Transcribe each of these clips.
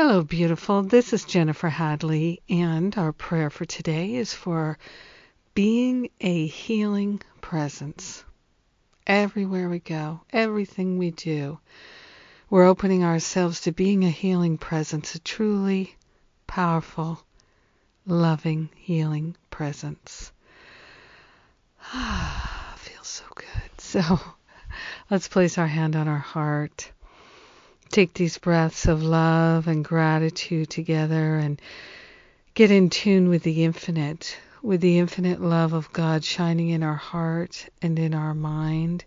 Hello, beautiful. This is Jennifer Hadley, and our prayer for today is for being a healing presence. Everywhere we go, everything we do, we're opening ourselves to being a healing presence, a truly powerful, loving, healing presence. Ah, feels so good. So let's place our hand on our heart take these breaths of love and gratitude together and get in tune with the infinite, with the infinite love of God shining in our heart and in our mind.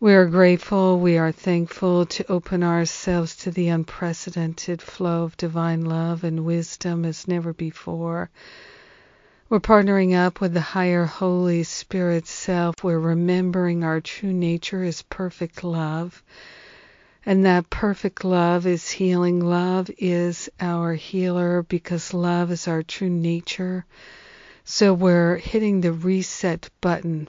We are grateful, we are thankful to open ourselves to the unprecedented flow of divine love and wisdom as never before. We're partnering up with the higher Holy Spirit self. We're remembering our true nature is perfect love and that perfect love is healing. Love is our healer because love is our true nature. So we're hitting the reset button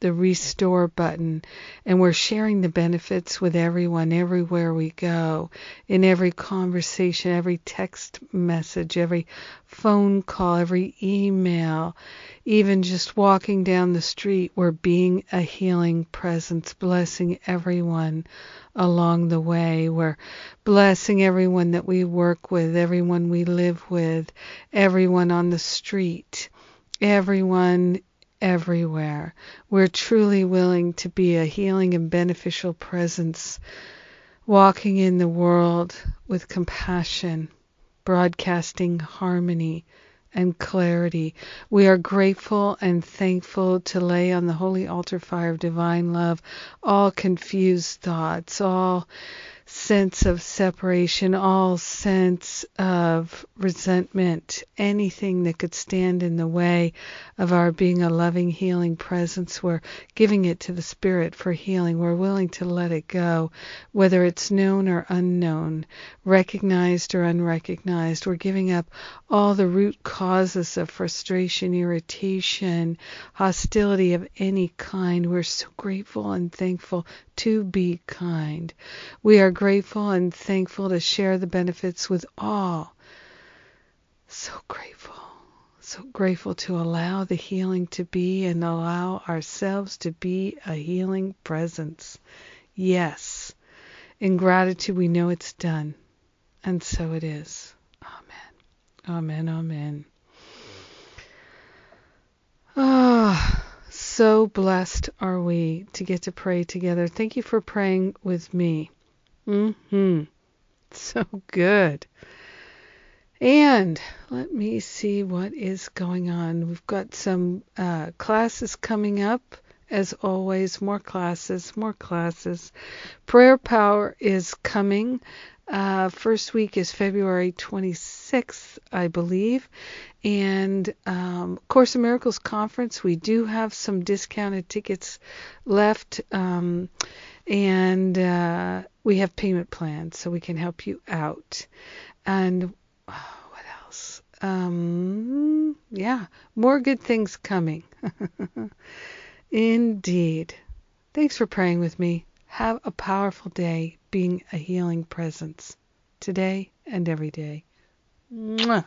the restore button and we're sharing the benefits with everyone everywhere we go in every conversation every text message every phone call every email even just walking down the street we're being a healing presence blessing everyone along the way. We're blessing everyone that we work with everyone we live with everyone on the street everyone everywhere. We're truly willing to be a healing and beneficial presence, walking in the world with compassion, broadcasting harmony and clarity. We are grateful and thankful to lay on the holy altar fire of divine love all confused thoughts, all sense of separation, all sense of resentment, anything that could stand in the way of our being a loving, healing presence. We're giving it to the Spirit for healing. We're willing to let it go, whether it's known or unknown, recognized or unrecognized. We're giving up all the root causes of frustration, irritation, hostility of any kind. We're so grateful and thankful to be kind. We are grateful and thankful to share the benefits with all. So grateful. So grateful to allow the healing to be and allow ourselves to be a healing presence. Yes. In gratitude, we know it's done. And so it is. Amen. Amen. Amen. Ah so blessed are we to get to pray together. Thank you for praying with me. Mhm. So good. And let me see what is going on. We've got some uh, classes coming up. As always, more classes, more classes. Prayer Power is coming. Uh, first week is February 26th, I believe. And um, Course in Miracles conference, we do have some discounted tickets left. Um, and uh, we have payment plans so we can help you out. And oh, what else? Um, yeah, more good things coming. Indeed. Thanks for praying with me. Have a powerful day being a healing presence today and every day. Mwah.